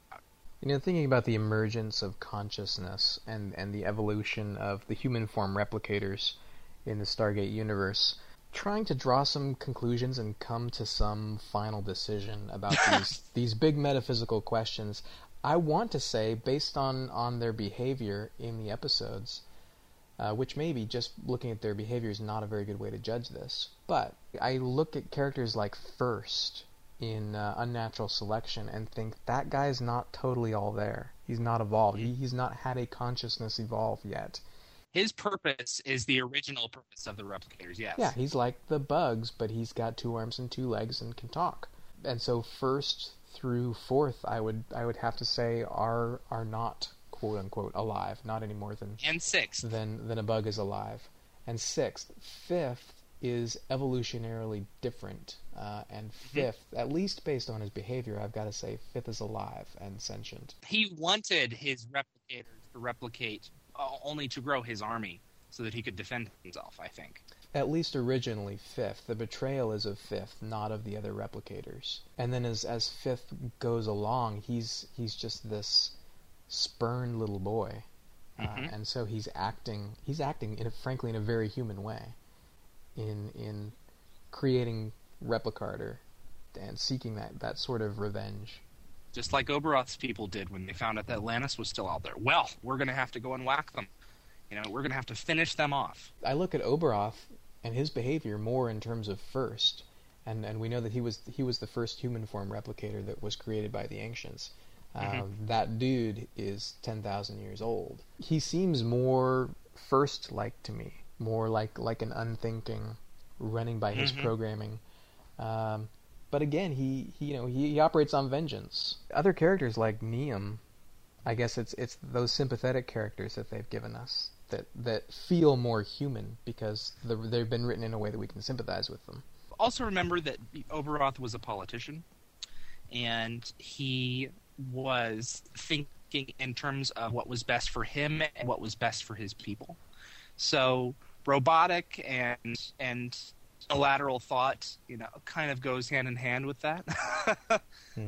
You know, thinking about the emergence of consciousness and, and the evolution of the human form replicators in the Stargate universe, trying to draw some conclusions and come to some final decision about these these big metaphysical questions. I want to say, based on, on their behavior in the episodes, uh, which maybe just looking at their behavior is not a very good way to judge this, but I look at characters like First in uh, Unnatural Selection and think that guy's not totally all there. He's not evolved. He, he's not had a consciousness evolve yet. His purpose is the original purpose of the replicators, yes. Yeah, he's like the bugs, but he's got two arms and two legs and can talk. And so first through fourth, I would I would have to say are are not quote unquote alive, not any more than and sixth than than a bug is alive. And sixth, fifth is evolutionarily different. Uh, and mm-hmm. fifth, at least based on his behavior, I've got to say fifth is alive and sentient. He wanted his replicators to replicate only to grow his army so that he could defend himself, I think. At least originally fifth. The betrayal is of fifth, not of the other replicators. And then as as fifth goes along, he's he's just this spurned little boy. Uh, mm-hmm. Uh, and so he's acting he's acting in a, frankly in a very human way in in creating Replicator and seeking that, that sort of revenge. Just like Oberoth's people did when they found out that Atlantis was still out there. Well, we're going to have to go and whack them. You know, we're going to have to finish them off. I look at Oberoth and his behavior more in terms of first and and we know that he was he was the first human form replicator that was created by the ancients. Mhm. Um, that dude is ten thousand years old. He seems more first like to me, more like like an unthinking, running by his Mhm. programming. Um, but again, he, he you know he, he operates on vengeance. Other characters like Niam, I guess it's it's those sympathetic characters that they've given us that that feel more human because the, they've been written in a way that we can sympathize with them. also remember that Oberoth was a politician, and he was thinking in terms of what was best for him and what was best for his people. So robotic and and lateral thought, you know, kind of goes hand in hand with that,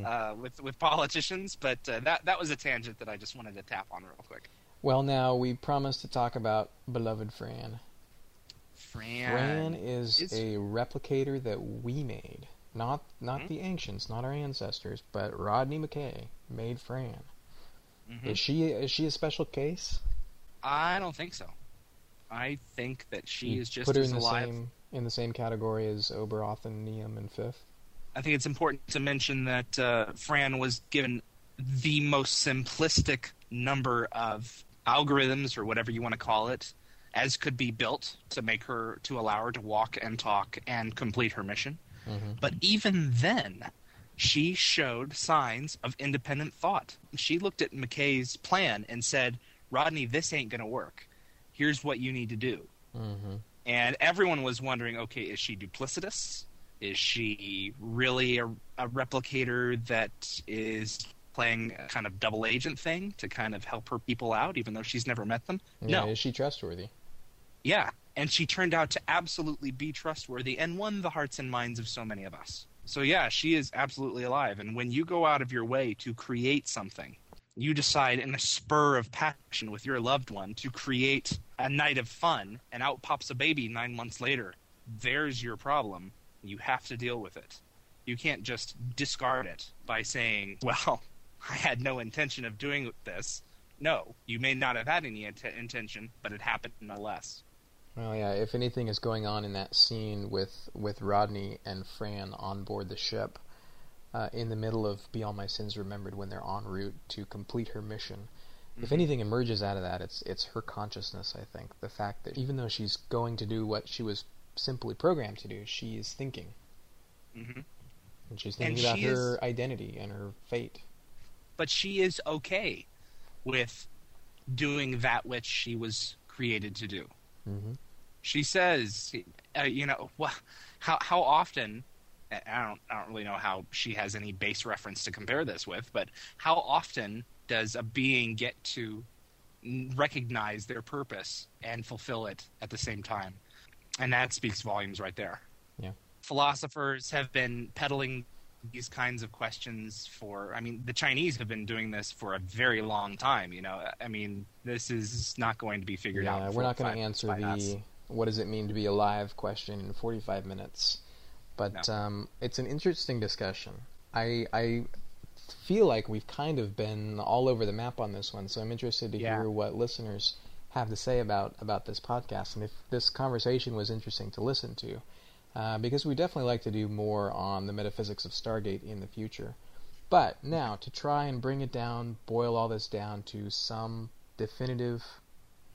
uh, with with politicians. But uh, that that was a tangent that I just wanted to tap on real quick. Well, now we promised to talk about beloved Fran. Fran, Fran is, is- a replicator that we made, not not Mhm. the ancients, not our ancestors, but Rodney McKay made Fran. Mhm. Is she is she a special case? I don't think so. I think that she You is just put her as in the alive. same in the same category as Oberoth and Niam and Fifth. I think it's important to mention that uh, Fran was given the most simplistic number of algorithms or whatever you want to call it as could be built to make her to allow her to walk and talk and complete her mission. But even then, she showed signs of independent thought. She looked at McKay's plan and said, "Rodney, this ain't going to work. Here's what you need to do." Mm-hmm. And everyone was wondering okay is she duplicitous? Is she really a, a replicator that is playing a kind of double agent thing to kind of help her people out even though she's never met them? Yeah, no. is she trustworthy? yeah. And she turned out to absolutely be trustworthy and won the hearts and minds of so many of us. So yeah she is absolutely alive. And when you go out of your way to create something you decide in a spur of passion with your loved one to create a night of fun and out pops a baby nine months later. There's your problem. You have to deal with it. You can't just discard it by saying well i had no intention of doing this. No you may not have had any int- intention but it happened nonetheless. Well, yeah. If anything is going on in that scene with with Rodney and Fran on board the ship, uh, in the middle of "Be All My Sins Remembered" when they're en route to complete her mission, if Mhm. anything emerges out of that, it's it's her consciousness. I think the fact that even though she's going to do what she was simply programmed to do, she is thinking, hmm and she's And thinking about she her is- identity and her fate. but she is okay with doing that which she was created to do. Mm-hmm. She says, uh, you know, wha how how often? I don't I don't really know how she has any base reference to compare this with, but how often does a being get to recognize their purpose and fulfill it at the same time? And that speaks volumes right there. Yeah. Philosophers have been peddling these kinds of questions for I mean the Chinese have been doing this for a very long time, you know. I mean, this is not going to be figured out. Yeah, in we're not going to answer by us. the what does it mean to be alive question in 45 minutes, but No. um, it's an interesting discussion. I I feel like we've kind of been all over the map on this one, so I'm interested to Yeah. hear what listeners have to say about about this podcast and if this conversation was interesting to listen to. Uh, because we definitely like to do more on the metaphysics of Stargate in the future. But now, to try and bring it down, boil all this down to some definitive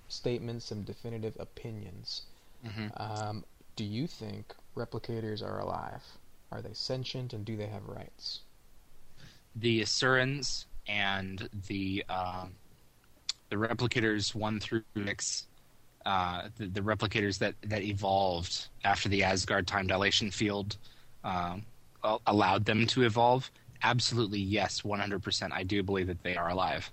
statements, some definitive opinions. Mhm. Um, do you think replicators are alive? Are they sentient and do they have rights? the Asurans and the um, the replicators one through six, uh, the, the replicators that, that evolved after the Asgard time dilation field al- allowed them to evolve. Absolutely, yes, one hundred percent. I do believe that they are alive.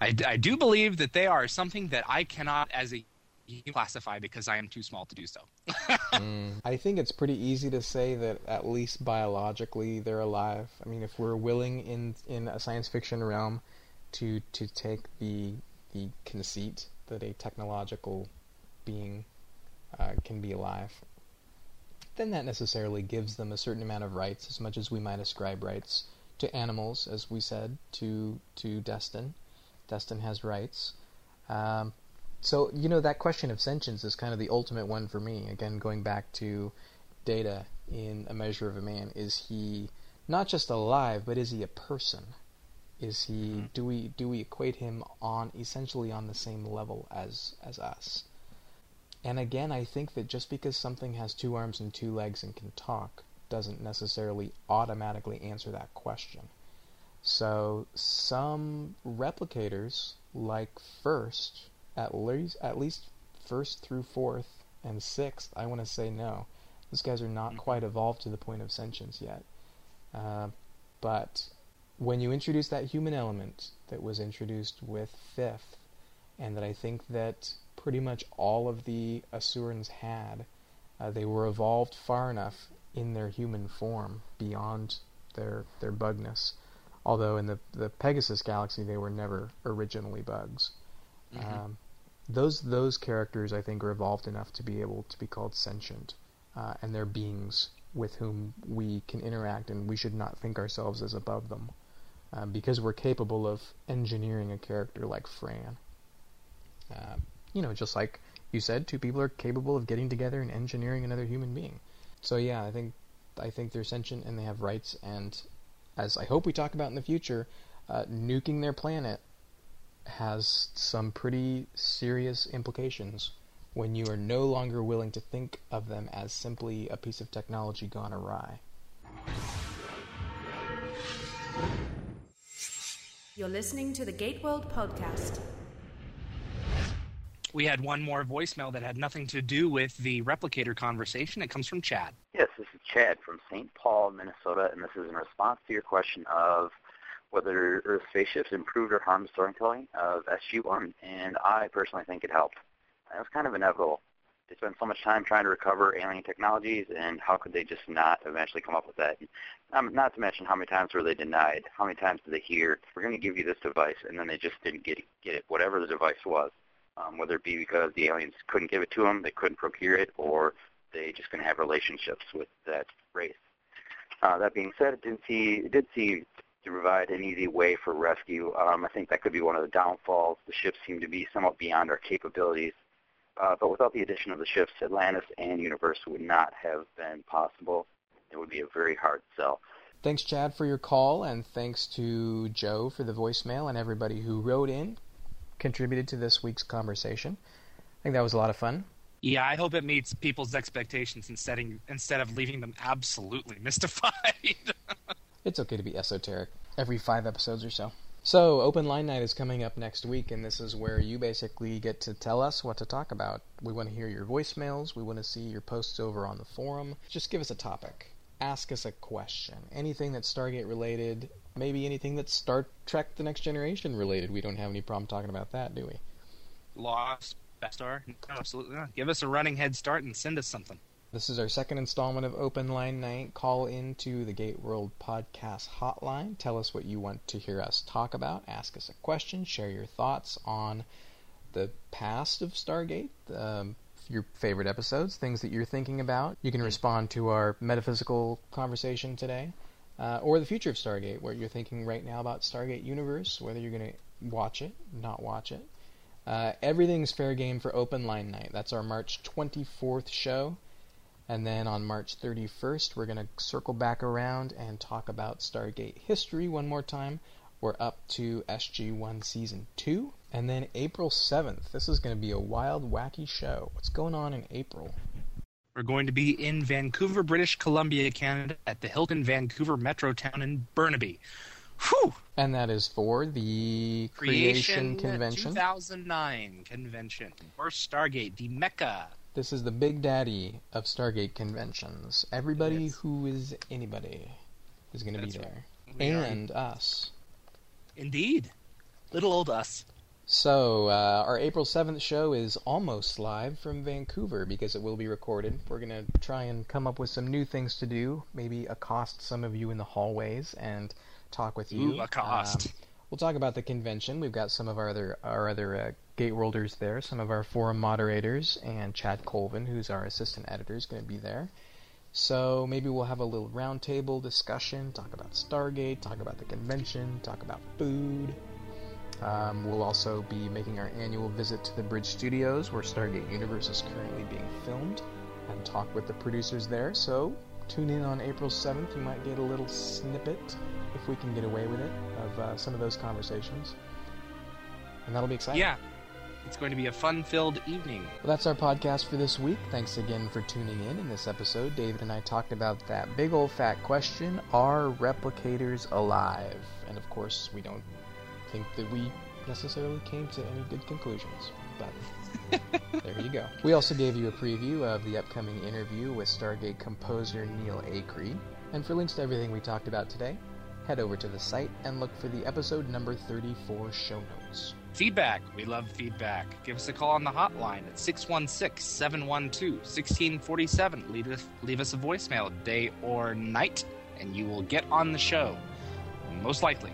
I do believe that they are something that I cannot, as a human, classify because I am too small to do so. Mm, I think it's pretty easy to say that at least biologically they're alive. I mean, if we're willing in in a science fiction realm to to take the the conceit that a technological being uh, can be alive, then that necessarily gives them a certain amount of rights, as much as we might ascribe rights to animals, as we said to to Destin. Destin has rights. Um, so you know that question of sentience is kind of the ultimate one for me. Again, going back to Data in A Measure of a Man, is he not just alive, but is he a person? Is he mm-hmm. do we do we equate him on essentially on the same level as as us? And again, I think that just because something has two arms and two legs and can talk doesn't necessarily automatically answer that question. So some replicators like first, at least at least first through fourth and sixth, I want to say no. These guys are not mm-hmm. quite evolved to the point of sentience yet. Uh, but when you introduce that human element that was introduced with fifth, and that I think that pretty much all of the Asurans had, uh, they were evolved far enough in their human form beyond their their bugness. Although in the the Pegasus galaxy they were never originally bugs. Mm-hmm. Um, those those characters I think are evolved enough to be able to be called sentient, uh, and they're beings with whom we can interact, and we should not think ourselves as above them um, because we're capable of engineering a character like Fran. Uh, you know, just like you said, two people are capable of getting together and engineering another human being. So yeah, I think I think they're sentient and they have rights, and as I hope we talk about in the future, uh, nuking their planet has some pretty serious implications when you are no longer willing to think of them as simply a piece of technology gone awry. You're listening to the Gateworld podcast. We had one more voicemail that had nothing to do with the replicator conversation. It comes from Chad. Yes, this is Chad from St. Paul, Minnesota, and this is in response to your question of whether Earth spaceships improved or harmed storytelling of SG-1, and I personally think it helped. It was kind of inevitable they spend so much time trying to recover alien technologies, and how could they just not eventually come up with that? Um, not to mention how many times were they denied? How many times did they hear, "We're going to give you this device," and then they just didn't get get it, whatever the device was, um, whether it be because the aliens couldn't give it to them, they couldn't procure it, or they just to have relationships with that race. Uh, that being said, it didn't see it did seem to provide an easy way for rescue. Um, I think that could be one of the downfalls. The ships seem to be somewhat beyond our capabilities. Uh, but without the addition of the ships, Atlantis and Universe would not have been possible. It would be a very hard sell. Thanks, Chad, for your call, and thanks to Joe for the voicemail and everybody who wrote in, contributed to this week's conversation. I think that was a lot of fun. Yeah, I hope it meets people's expectations instead of, instead of leaving them absolutely mystified. it's okay to be esoteric every five episodes or so. So, Open Line Night is coming up next week, and this is where you basically get to tell us what to talk about. We want to hear your voicemails, we want to see your posts over on the forum. Just give us a topic. Ask us a question. Anything that's Stargate related, maybe anything that's Star Trek The Next Generation related. We don't have any problem talking about that, do we? Lost, Star? absolutely not. Give us a running head start and send us something. This is our second installment of Open Line Night. Call into the Gate World Podcast Hotline. Tell us what you want to hear us talk about. Ask us a question. Share your thoughts on the past of Stargate, um, your favorite episodes, things that you're thinking about. You can respond to our metaphysical conversation today, uh, or the future of Stargate, where you're thinking right now about Stargate Universe, whether you're going to watch it, not watch it. Uh, everything's fair game for Open Line Night. That's our March 24th show. And then on March 31st, we're going to circle back around and talk about Stargate history one more time. We're up to SG1 Season 2. And then April 7th, this is going to be a wild, wacky show. What's going on in April? We're going to be in Vancouver, British Columbia, Canada, at the Hilton Vancouver Metrotown in Burnaby. Whew! And that is for the Creation, Creation Convention. 2009 convention. Or Stargate, the Mecca this is the big daddy of Stargate conventions. Everybody who is anybody is going to be there. We and are. us. Indeed. Little old us. So, uh, our April 7th show is almost live from Vancouver because it will be recorded. We're going to try and come up with some new things to do, maybe accost some of you in the hallways and talk with you. Ooh, accost. Um, we'll talk about the convention. We've got some of our other our other uh, Gateworlders there, some of our forum moderators, and Chad Colvin, who's our assistant editor, is going to be there. So maybe we'll have a little roundtable discussion, talk about Stargate, talk about the convention, talk about food. Um, we'll also be making our annual visit to the Bridge Studios, where Stargate Universe is currently being filmed. and talk with the producers there. So tune in on April 7th. You might get a little snippet, if we can get away with it, of uh, some of those conversations. And that'll be exciting. Yeah. It's going to be a fun filled evening. Well, that's our podcast for this week. Thanks again for tuning in. In this episode, David and I talked about that big old fat question Are replicators alive? And of course, we don't think that we necessarily came to any good conclusions. But there you go. We also gave you a preview of the upcoming interview with Stargate composer Neil Acree. And for links to everything we talked about today, head over to the site and look for the episode number 34 show notes. Feedback. We love feedback. Give us a call on the hotline at 616 712 1647. Leave us, leave us a voicemail, day or night, and you will get on the show. Most likely.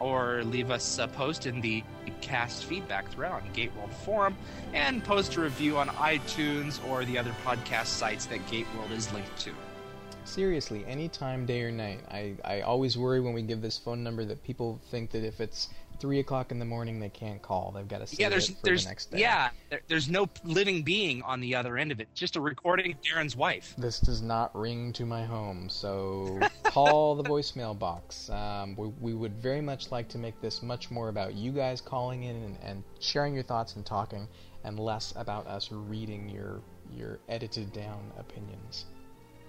Or leave us a post in the cast feedback thread on Gateworld Forum and post a review on iTunes or the other podcast sites that Gateworld is linked to. Seriously, anytime, day or night. I, I always worry when we give this phone number that people think that if it's three o'clock in the morning they can't call. They've got to save yeah, there's, it for there's, the next day. Yeah, there, there's no living being on the other end of it. Just a recording of Darren's wife. This does not ring to my home, so call the voicemail box. Um, we, we would very much like to make this much more about you guys calling in and, and sharing your thoughts and talking, and less about us reading your your edited down opinions.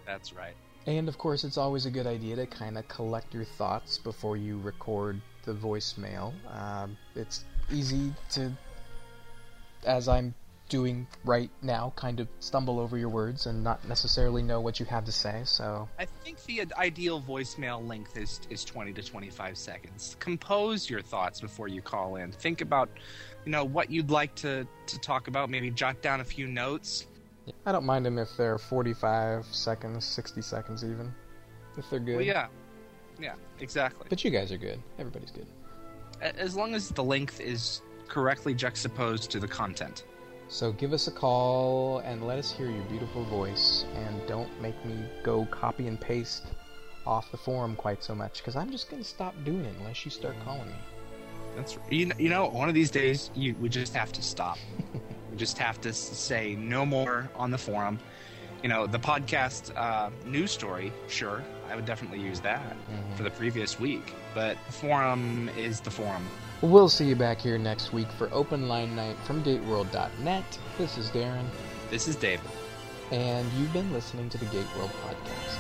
That's right. And of course, it's always a good idea to kind of collect your thoughts before you record the voicemail. Um, it's easy to, as I'm doing right now, kind of stumble over your words and not necessarily know what you have to say. So I think the ideal voicemail length is is 20 to 25 seconds. Compose your thoughts before you call in. Think about, you know, what you'd like to to talk about. Maybe jot down a few notes. I don't mind them if they're 45 seconds, 60 seconds even, if they're good. Well, yeah, yeah, exactly. But you guys are good. Everybody's good. As long as the length is correctly juxtaposed to the content. So give us a call and let us hear your beautiful voice, and don't make me go copy and paste off the forum quite so much, because I'm just going to stop doing it unless you start calling me. That's you know, you know one of these days you we just have to stop. we just have to say no more on the forum. You know, the podcast uh, news story, sure, I would definitely use that Mm-hmm. for the previous week. But forum is the forum. We'll see you back here next week for Open Line Night from GateWorld.net. This is Darren, This is David. and you've been listening to the Gate World Podcast.